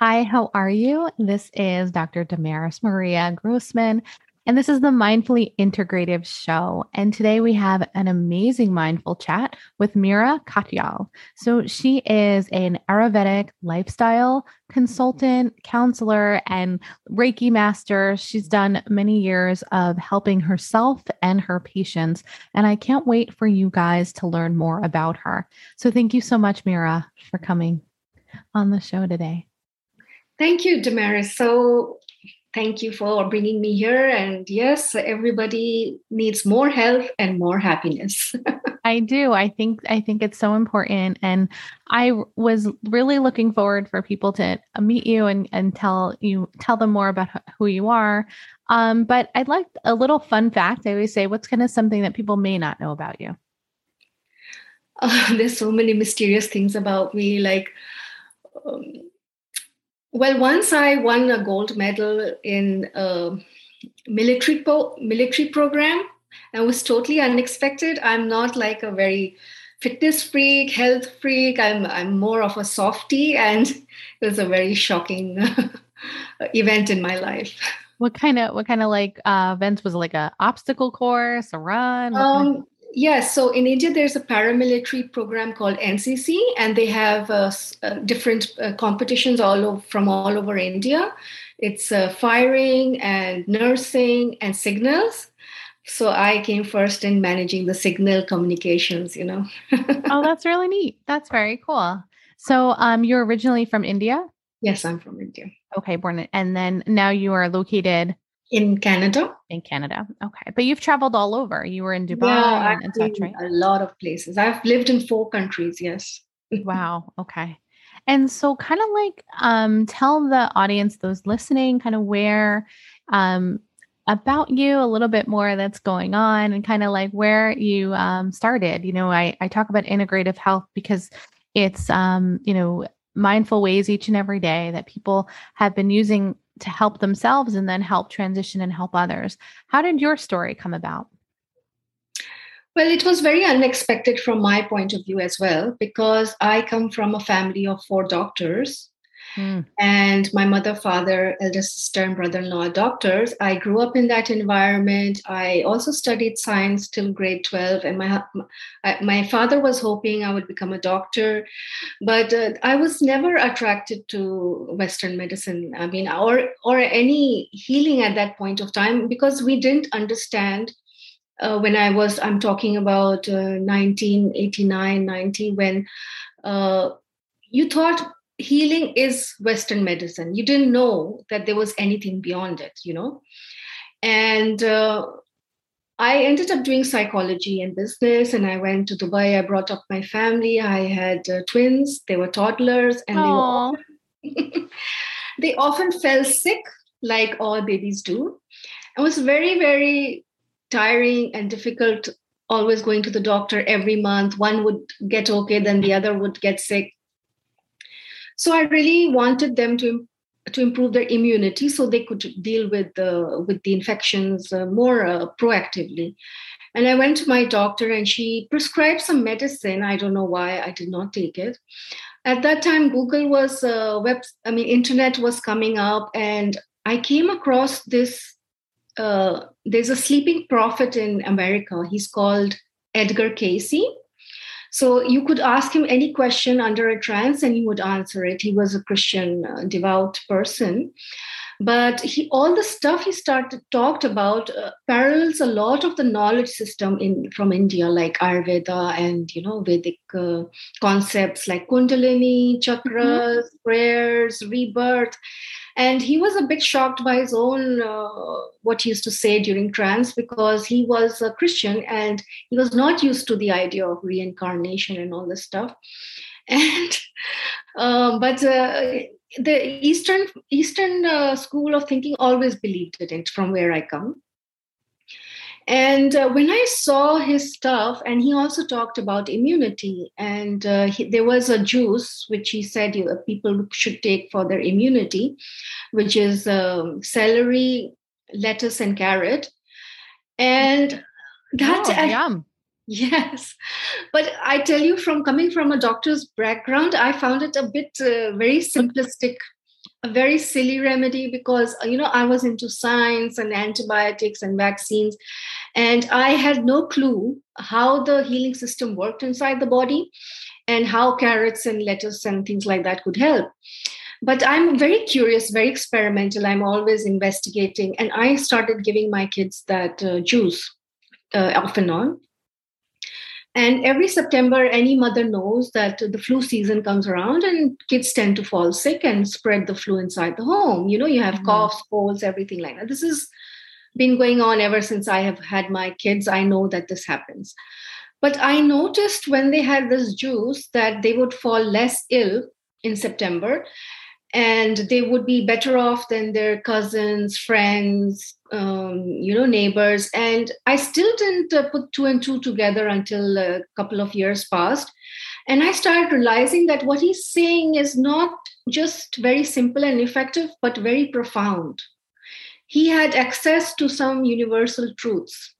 Hi, how are you? This is Dr. Damaris Maria Grossman, and this is the Mindfully Integrative Show. And today we have an amazing mindful chat with Mira Katyal. So she is an Ayurvedic lifestyle consultant, counselor, and Reiki master. She's done many years of helping herself and her patients. And I can't wait for you guys to learn more about her. So thank you so much, Mira, for coming on the show today. Thank you, Damaris. So, thank you for bringing me here. And yes, everybody needs more health and more happiness. I do. I think I think it's so important, and I was really looking forward for people to uh, meet you and and tell you tell them more about who you are. Um, but I'd like a little fun fact. I always say, what's kind of something that people may not know about you? There's so many mysterious things about me, like. Um, well, once I won a gold medal in a military po- military program. and it was totally unexpected. I'm not like a very fitness freak, health freak. I'm I'm more of a softie, and it was a very shocking event in my life. What kind of what kind of like uh, events was it like a obstacle course, a run? Um, Yes, so in India, there's a paramilitary program called NCC, and they have uh, uh, different uh, competitions all over, from all over India. It's uh, firing and nursing and signals. So I came first in managing the signal communications, you know. oh, that's really neat. That's very cool. So um, you're originally from India? Yes, I'm from India. Okay, born in, and then now you are located in Canada. In Canada. Okay. But you've traveled all over. You were in Dubai yeah, and, and such, right? A lot of places. I've lived in four countries, yes. wow. Okay. And so kind of like um tell the audience, those listening, kind of where um about you a little bit more that's going on and kind of like where you um started. You know, I, I talk about integrative health because it's um, you know, mindful ways each and every day that people have been using to help themselves and then help transition and help others. How did your story come about? Well, it was very unexpected from my point of view as well, because I come from a family of four doctors. Mm. And my mother, father, elder sister, and brother in law are doctors. I grew up in that environment. I also studied science till grade 12. And my, my father was hoping I would become a doctor. But uh, I was never attracted to Western medicine, I mean, or, or any healing at that point of time because we didn't understand. Uh, when I was, I'm talking about uh, 1989, 90, when uh, you thought healing is western medicine. You didn't know that there was anything beyond it you know? And uh, i ended up doing psychology and business and i went to dubai. I brought up my family. I had uh, twins. They were toddlers and they, often, they often fell sick like all babies do. It was very very tiring and difficult always going to the doctor every month. One would get okay then the other would get sick so I really wanted them to to improve their immunity so they could deal with the with the infections uh, more uh, proactively. And I went to my doctor and she prescribed some medicine. I don't know why I did not take it. At that time, Google was uh, web. I mean, internet was coming up, and I came across this. Uh, there's a sleeping prophet in America. He's called Edgar Cayce so you could ask him any question under a trance and he would answer it. He was a Christian, uh, devout person. But he all the stuff he started talked about uh, parallels a lot of the knowledge system in from india like ayurveda and you know vedic uh, concepts like kundalini chakras mm-hmm. prayers rebirth and he was a bit shocked by his own uh, what he used to say during trance because he was a christian and he was not used to the idea of reincarnation and all this stuff and um, but uh, the eastern eastern uh, school of thinking always believed it from where i come. And uh, when i saw his stuff and he also talked about immunity and uh, he, there was a juice which he said you, people should take for their immunity which is um, celery lettuce and carrot. And that oh, yum Yes, but I tell you, from coming from a doctor's background, I found it a bit uh, very simplistic, a very silly remedy because you know I was into science and antibiotics and vaccines, and I had no clue how the healing system worked inside the body, and how carrots and lettuce and things like that could help. But I'm very curious, very experimental. I'm always investigating, and I started giving my kids that uh, juice uh, off and on and every September, any mother knows that the flu season comes around and kids tend to fall sick and spread the flu inside the home. You know, you have mm-hmm. coughs, colds, everything like that. This has been going on ever since I have had my kids. I know that this happens. But I noticed when they had this juice that they would fall less ill in September and they would be better off than their cousins, friends, um, you know, neighbors. And I still didn't uh, put two and two together until a couple of years passed. And I started realizing that what he's saying is not just very simple and effective, but very profound. He had access to some universal truths.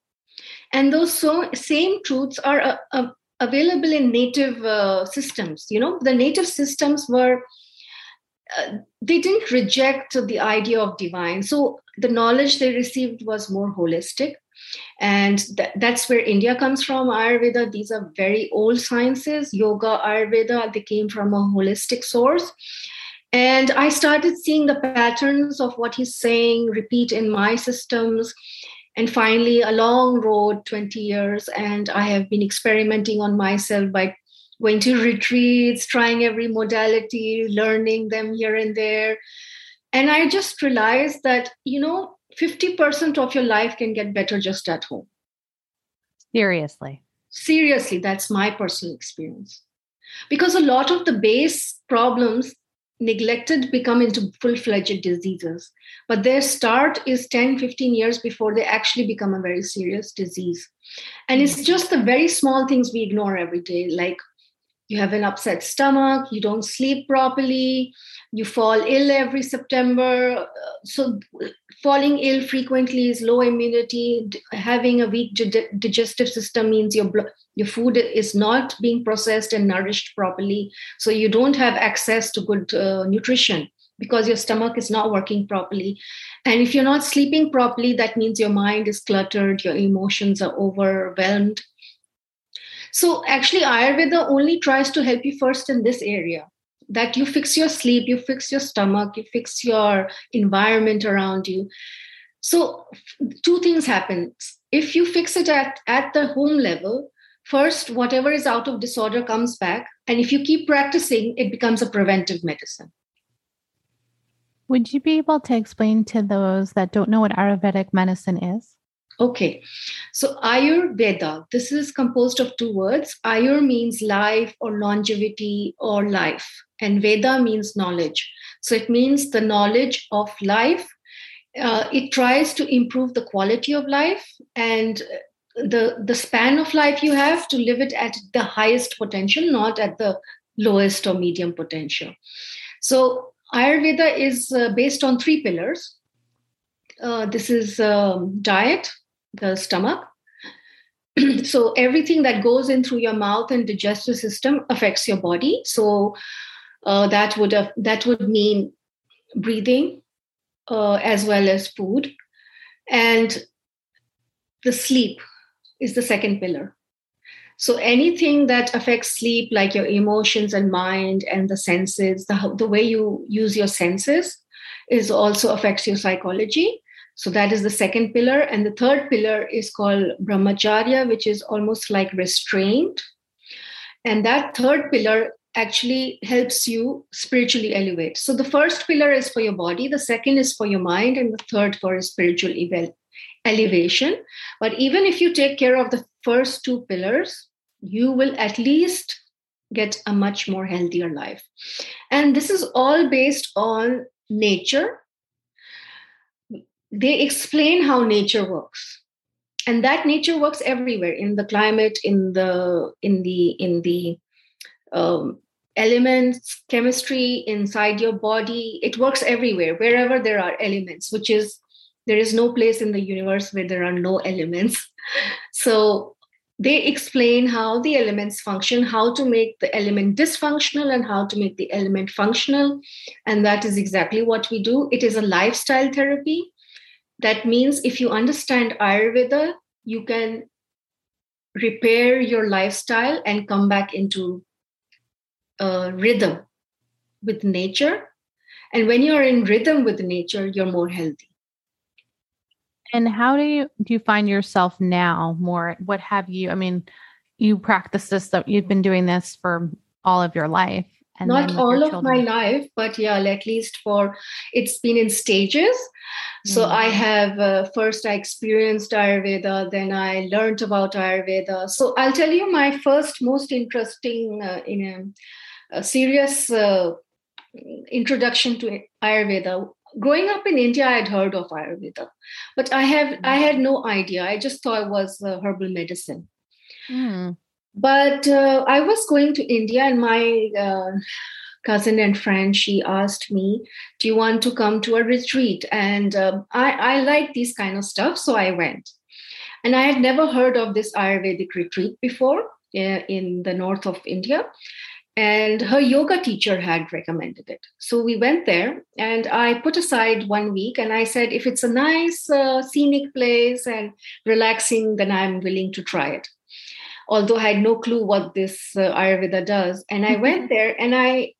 And those so, same truths are uh, uh, available in native uh, systems. You know, the native systems were uh, they didn't reject the idea of divine. So the knowledge they received was more holistic. And th- that's where India comes from. Ayurveda, these are very old sciences. Yoga, Ayurveda, they came from a holistic source. And I started seeing the patterns of what he's saying repeat in my systems. And finally, a long road, 20 years, and I have been experimenting on myself by going to retreats, trying every modality, learning them here and there. And I just realized that, you know, 50% of your life can get better just at home. Seriously. Seriously, that's my personal experience. Because a lot of the base problems neglected become into full-fledged diseases but their start is 10 15 years before they actually become a very serious disease and it's just the very small things we ignore every day like you have an upset stomach, you don't sleep properly, you fall ill every September. So, falling ill frequently is low immunity. Having a weak digestive system means your blood, your food is not being processed and nourished properly. So, you don't have access to good uh, nutrition because your stomach is not working properly. And if you're not sleeping properly, that means your mind is cluttered, your emotions are overwhelmed so actually, Ayurveda only tries to help you first in this area that you fix your sleep, you fix your stomach, you fix your environment around you. So two things happen. If you fix it at, at the home level, first, whatever is out of disorder comes back. And if you keep practicing, it becomes a preventive medicine. Would you be able to explain to those that don't know what Ayurvedic medicine is? Okay, so Ayurveda, this is composed of two words. Ayur means life or longevity or life, and Veda means knowledge. So it means the knowledge of life. Uh, it tries to improve the quality of life and the, the span of life you have to live it at the highest potential, not at the lowest or medium potential. So Ayurveda is uh, based on three pillars. Uh, this is um, diet, the stomach. so everything that goes in through your mouth and digestive system affects your body. So uh, that would have, that would mean breathing uh, as well as food, and the sleep is the second pillar. So anything that affects sleep, like your emotions and mind and the senses, the, the way you use your senses, is also affects your psychology so that is the second pillar. And the third pillar is called brahmacharya which is almost like restraint. And that third pillar actually helps you spiritually elevate. So the first pillar is for your body the second is for your mind and the third for spiritual elevation. But even if you take care of the first two pillars you will at least get a much more healthier life. And this is all based on nature they explain how nature works. And that nature works everywhere in the climate in the in the in the um, elements chemistry inside your body. It works everywhere wherever there are elements which is there is no place in the universe where there are no elements. So they explain how the elements function how to make the element dysfunctional and how to make the element functional. And that is exactly what we do. It is a lifestyle therapy that means if you understand ayurveda you can repair your lifestyle and come back into uh, rhythm with nature. And when you're in rhythm with nature, you're more healthy. And how do you do you find yourself now more? What have you? I mean, you practice this you've been doing this for all of your life. And Not all of my life, but yeah, at least for it's been in stages. So mm-hmm. I have uh, first I experienced Ayurveda, then I learned about Ayurveda. So I'll tell you my first most interesting uh, in a a serious uh, introduction to Ayurveda. Growing up in India, I had heard of Ayurveda, but I have I had no idea. I just thought it was uh, herbal medicine. Mm. But uh, I was going to India, and my uh, cousin and friend she asked me, "Do you want to come to a retreat?" And um, I I like these kind of stuff, so I went. And I had never heard of this Ayurvedic retreat before uh, in the north of India and her yoga teacher had recommended it so we went there and i put aside one week and i said if it's a nice uh, scenic place and relaxing then i'm willing to try it although i had no clue what this uh, ayurveda does and i went there and i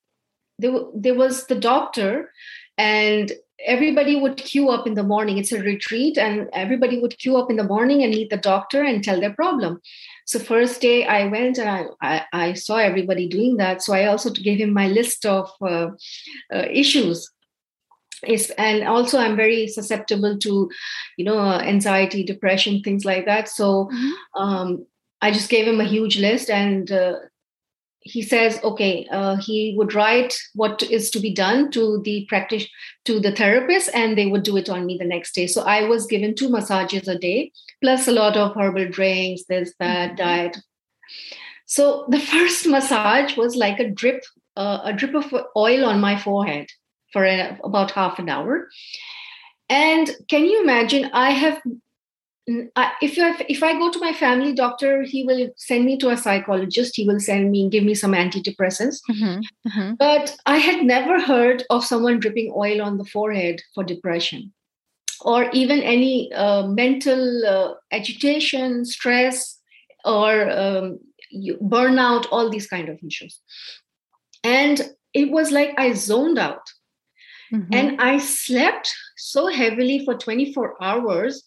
there, there was the doctor and everybody would queue up in the morning it's a retreat and everybody would queue up in the morning and meet the doctor and tell their problem so first day I went and I, I, I saw everybody doing that. So I also gave him my list of uh, uh, issues. And also I'm very susceptible to, you know, anxiety, depression, things like that. So mm-hmm. um, I just gave him a huge list and uh, he says okay uh, he would write what is to be done to the practice to the therapist and they would do it on me the next day. So i was given two massages a day plus a lot of herbal drinks this that mm-hmm. diet. So the first massage was like a drip uh, a drip of oil on my forehead for a, about half an hour. And can you imagine? I have if you if I go to my family doctor, he will send me to a psychologist. He will send me and give me some antidepressants. Mm-hmm. Mm-hmm. But I had never heard of someone dripping oil on the forehead for depression, or even any uh, mental uh, agitation, stress, or um, burnout. All these kind of issues, and it was like I zoned out, mm-hmm. and I slept so heavily for twenty four hours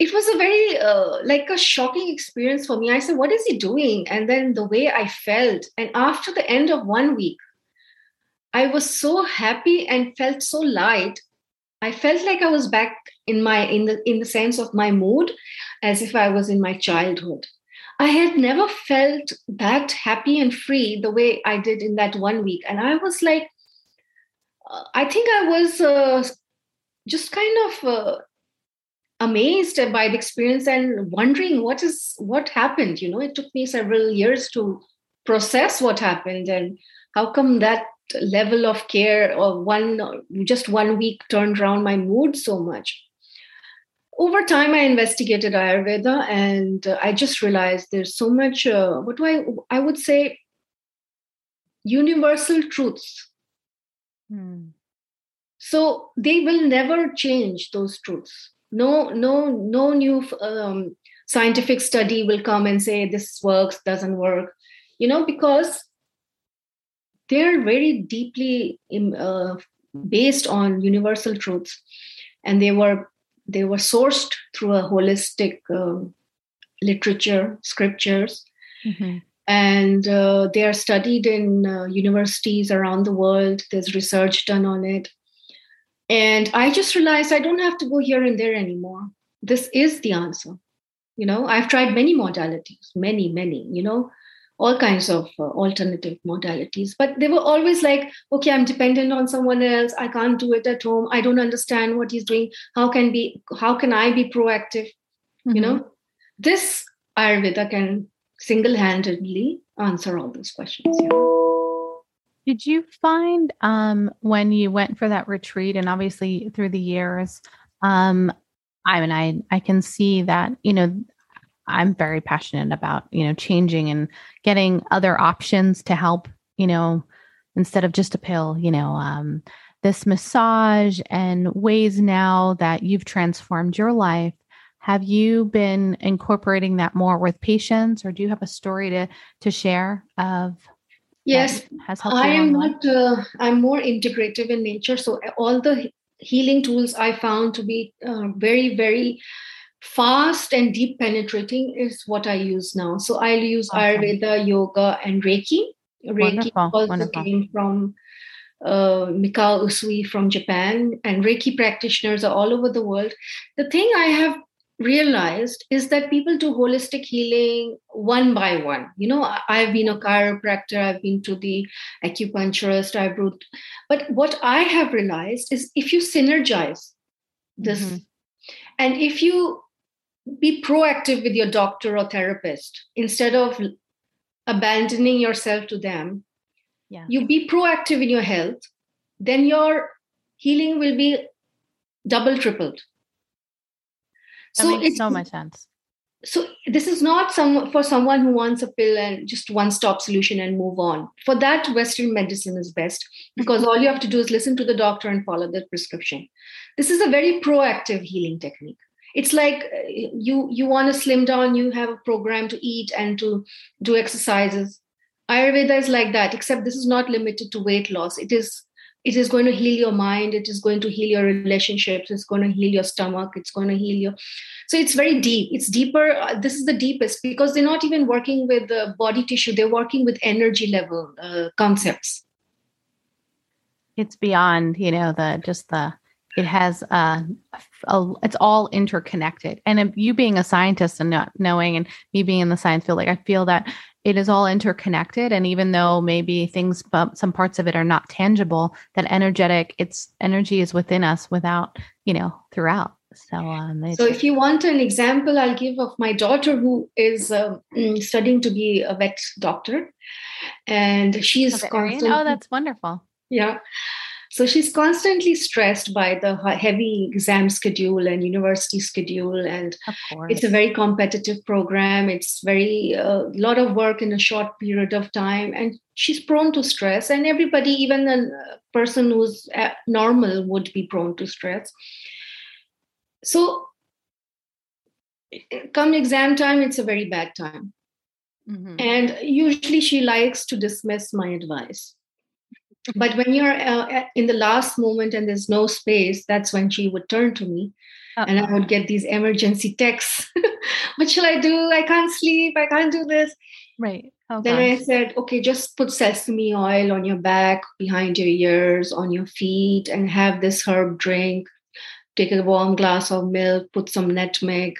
it was a very uh, like a shocking experience for me. I said what is he doing? And then the way i felt and after the end of one week i was so happy and felt so light. I felt like i was back in my in the in the sense of my mood as if i was in my childhood. I had never felt that happy and free the way i did in that one week. And i was like uh, i think i was uh, just kind of uh, amazed by the experience and wondering what is what happened. You know it took me several years to process what happened and how come that level of care or one just one week turned around my mood so much. Over time i investigated ayurveda and uh, i just realized there's so much uh, what do i i would say universal truths. Hmm. so they will never change those truths no no no new um, scientific study will come and say this works doesn't work. You know because they're very deeply uh, based on universal truths. And they were they were sourced through a holistic uh, literature scriptures. Mm-hmm. and uh, they are studied in uh, universities around the world. There's research done on it and i just realized i don't have to go here and there anymore. This is the answer. You know i've tried many modalities many many you know all kinds of uh, alternative modalities. But they were always like okay i'm dependent on someone else. I can't do it at home. I don't understand what he's doing. How can be how can i be proactive? Mm-hmm. you know this ayurveda can single-handedly answer all those questions yeah. Did you find um, when you went for that retreat and obviously through the years um, I mean, I I can see that you know I'm very passionate about, you know, changing and getting other options to help, you know, instead of just a pill, you know, um, this massage and ways now that you've transformed your life. Have you been incorporating that more with patients, or do you have a story to to share of? Yes, I am not. Uh, I'm more integrative in nature, so all the healing tools I found to be uh, very, very fast and deep penetrating is what I use now. So I'll use awesome. Ayurveda, yoga, and Reiki. Reiki wonderful, also wonderful. came from uh, Mikao Usui from Japan, and Reiki practitioners are all over the world. The thing I have realized is that people do holistic healing one by one. You know, I've been a chiropractor, I've been to the acupuncturist, I've wrote, but what I have realized is if you synergize this, mm-hmm. and if you be proactive with your doctor or therapist instead of abandoning yourself to them yeah. you be proactive in your health then your healing will be double tripled that so makes so much sense. So this is not some for someone who wants a pill and just one stop solution and move on. For that western medicine is best because all you have to do is listen to the doctor and follow the prescription. This is a very proactive healing technique. It's like uh, you you want to slim down you have a program to eat and to do exercises. Ayurveda is like that except this is not limited to weight loss. It is it is going to heal your mind. It is going to heal your relationships. It's going to heal your stomach. It's going to heal your so it's very deep. It's deeper. Uh, this is the deepest because they're not even working with the body tissue. They're working with energy level uh, concepts. It's beyond you know the just the it has uh, a, it's all interconnected. And you being a scientist and not knowing and me being in the science field like i feel that it is all interconnected. And even though maybe things but some parts of it are not tangible that energetic it's energy is within us without you know throughout. So um, so if you want an example i'll give of my daughter who is uh, studying to be a vet doctor. And she's constantly, oh that's wonderful. Yeah so she's constantly stressed by the heavy exam schedule and university schedule. And it's a very competitive program. It's very a uh, lot of work in a short period of time. And she's prone to stress. And everybody, even a person who's normal, would be prone to stress. So come exam time, it's a very bad time. Mm-hmm. And usually she likes to dismiss my advice but when you're uh, in the last moment and there's no space that's when she would turn to me uh-huh. and i would get these emergency texts. What shall i do? I can't sleep. I can't do this. Right. Oh, then i said okay just put sesame oil on your back behind your ears on your feet and have this herb drink. Take a warm glass of milk put some nutmeg.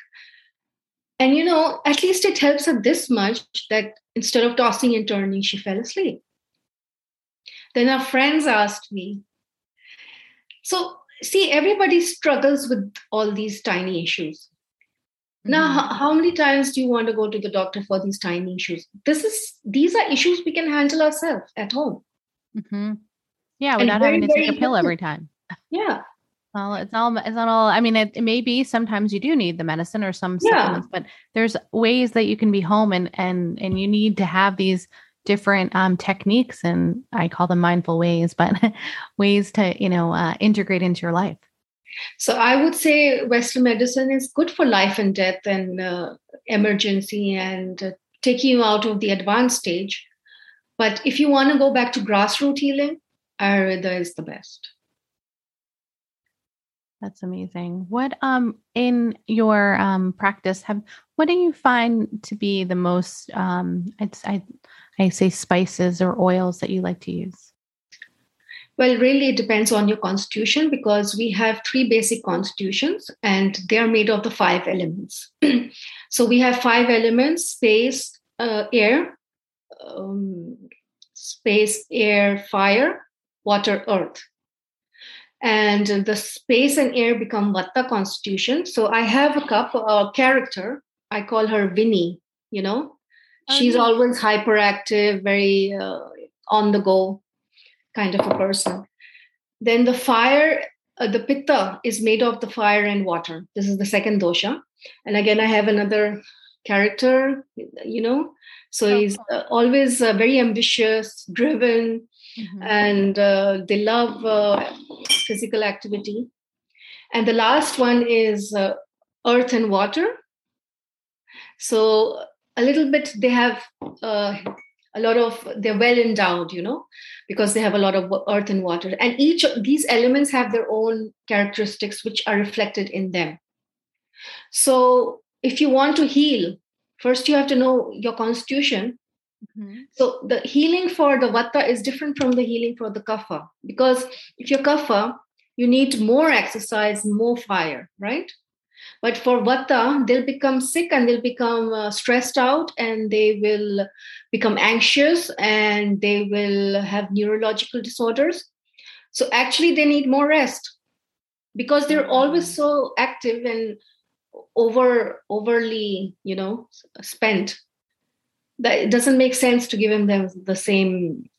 And you know at least it helps her this much that instead of tossing and turning she fell asleep then our friends asked me. So, see, everybody struggles with all these tiny issues. Mm-hmm. Now, how, how many times do you want to go to the doctor for these tiny issues? This is these are issues we can handle ourselves at home. Mm-hmm. Yeah, without having to take a pill every time. Yeah. Well, it's all it's not all. I mean, it, it, may be sometimes you do need the medicine or some yeah. supplements, but there's ways that you can be home and and and you need to have these different um, techniques and i call them mindful ways but ways to you know uh, integrate into your life. So i would say western medicine is good for life and death and uh, emergency and uh, taking you out of the advanced stage. But if you want to go back to grassroots healing ayurveda is the best. That's amazing. What um in your um practice have what do you find to be the most um it's I I say spices or oils that you like to use? Well, really, it depends on your constitution because we have three basic constitutions and they are made of the five elements. so we have five elements space, uh, air, um, space, air, fire, water, earth and the space and air become Vata constitution. So I have a cup, a character. I call her Vinny. You know, she's yeah. always hyperactive, very uh, on the go kind of a person. Then the fire, uh, the pitta is made of the fire and water. This is the second dosha. And again, I have another character. You know, so oh. he's uh, always uh, very ambitious, driven, mm-hmm. and uh, they love uh, physical activity. And the last one is uh, earth and water. So a little bit they have uh, a lot of they're well endowed you know because they have a lot of earth and water and each of these elements have their own characteristics which are reflected in them so if you want to heal first you have to know your constitution Mm-hmm. So the healing for the vata is different from the healing for the kapha because if you're kapha, you need more exercise, more fire, right? But for vata, they'll become sick and they'll become uh, stressed out and they will become anxious and they will have neurological disorders. So actually, they need more rest because they're always mm-hmm. so active and over overly, you know, spent that it doesn't make sense to give them the same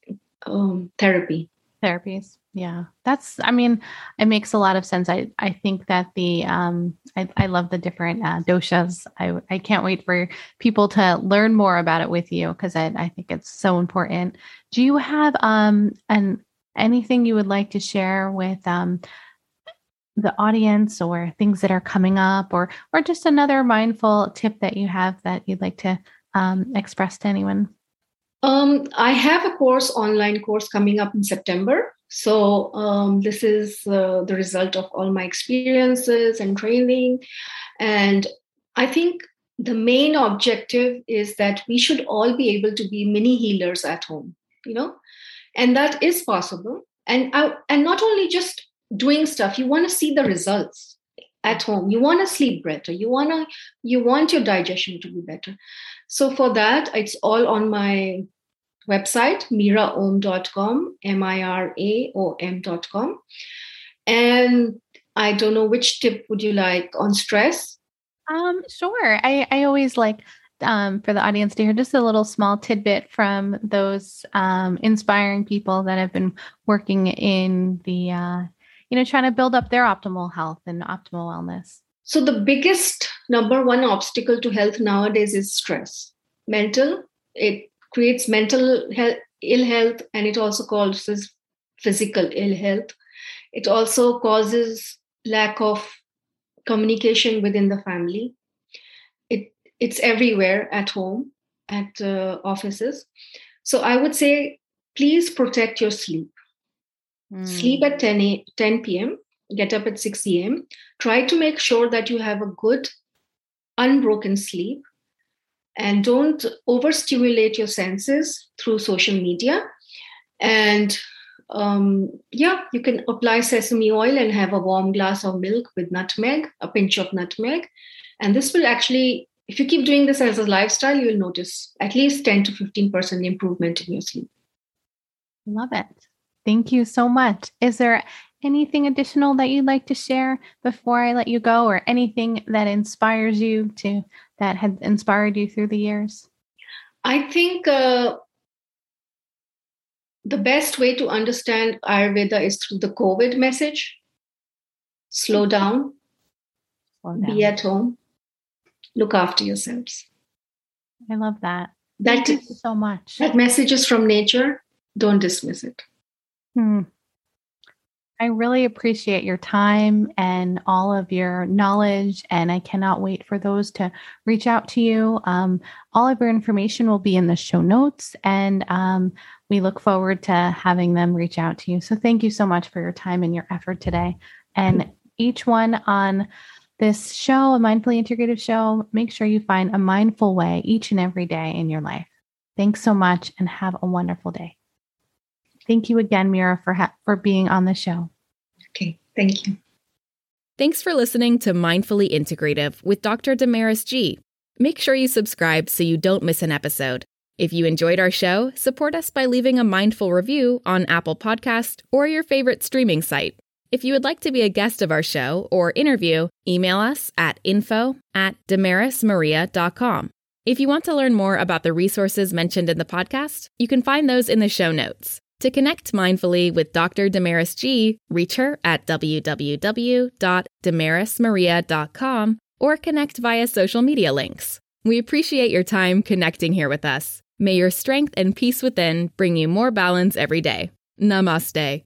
um, therapy therapies. Yeah. That's i mean it makes a lot of sense. I i think that the um i, I love the different uh, doshas. I i can't wait for people to learn more about it with you because I, I think it's so important. Do you have um an anything you would like to share with um the audience or things that are coming up or or just another mindful tip that you have that you'd like to um, express to anyone? Um, I have a course, online course coming up in September. So um, this is uh, the result of all my experiences and training. And I think the main objective is that we should all be able to be mini healers at home, you know, and that is possible. And I, and not only just doing stuff, you want to see the results at home. You want to sleep better. You want to you want your digestion to be better. So for that, it's all on my website, miraom.com, M-I-R-A-O-M.com. And I don't know which tip would you like on stress? Um, sure. I, I always like um, for the audience to hear just a little small tidbit from those um, inspiring people that have been working in the, uh, you know, trying to build up their optimal health and optimal wellness. So, the biggest number one obstacle to health nowadays is stress. Mental, it creates mental health, ill health, and it also causes physical ill health. It also causes lack of communication within the family. It, it's everywhere at home, at uh, offices. So, I would say please protect your sleep. Mm. Sleep at 10, a, 10 p.m get up at 6 a.m. Try to make sure that you have a good, unbroken sleep and don't overstimulate your senses through social media. And um, yeah, you can apply sesame oil and have a warm glass of milk with nutmeg, a pinch of nutmeg. And this will actually, if you keep doing this as a lifestyle, you'll notice at least 10 to 15% improvement in your sleep. Love it. Thank you so much. Is there anything additional that you'd like to share before I let you go, or anything that inspires you to that had inspired you through the years? I think uh, the best way to understand Ayurveda is through the COVID message. Slow down, Slow down. be at home, look after yourselves. I love that. That Thank you so much. That message is from nature. Don't dismiss it. Hmm. I really appreciate your time and all of your knowledge, and I cannot wait for those to reach out to you. Um, all of your information will be in the show notes, and um, we look forward to having them reach out to you. So, thank you so much for your time and your effort today. And each one on this show, a mindfully integrative show, make sure you find a mindful way each and every day in your life. Thanks so much and have a wonderful day. Thank you again, Mira, for ha- for being on the show. Okay, thank you. Thanks for listening to Mindfully Integrative with Dr. Damaris G. Make sure you subscribe so you don't miss an episode. If you enjoyed our show, support us by leaving a mindful review on Apple Podcast or your favorite streaming site. If you would like to be a guest of our show or interview, email us at info at damarismaria.com. If you want to learn more about the resources mentioned in the podcast, you can find those in the show notes. To connect mindfully with Dr. Damaris G, reach her at www.damarismaria.com or connect via social media links. We appreciate your time connecting here with us. May your strength and peace within bring you more balance every day. Namaste.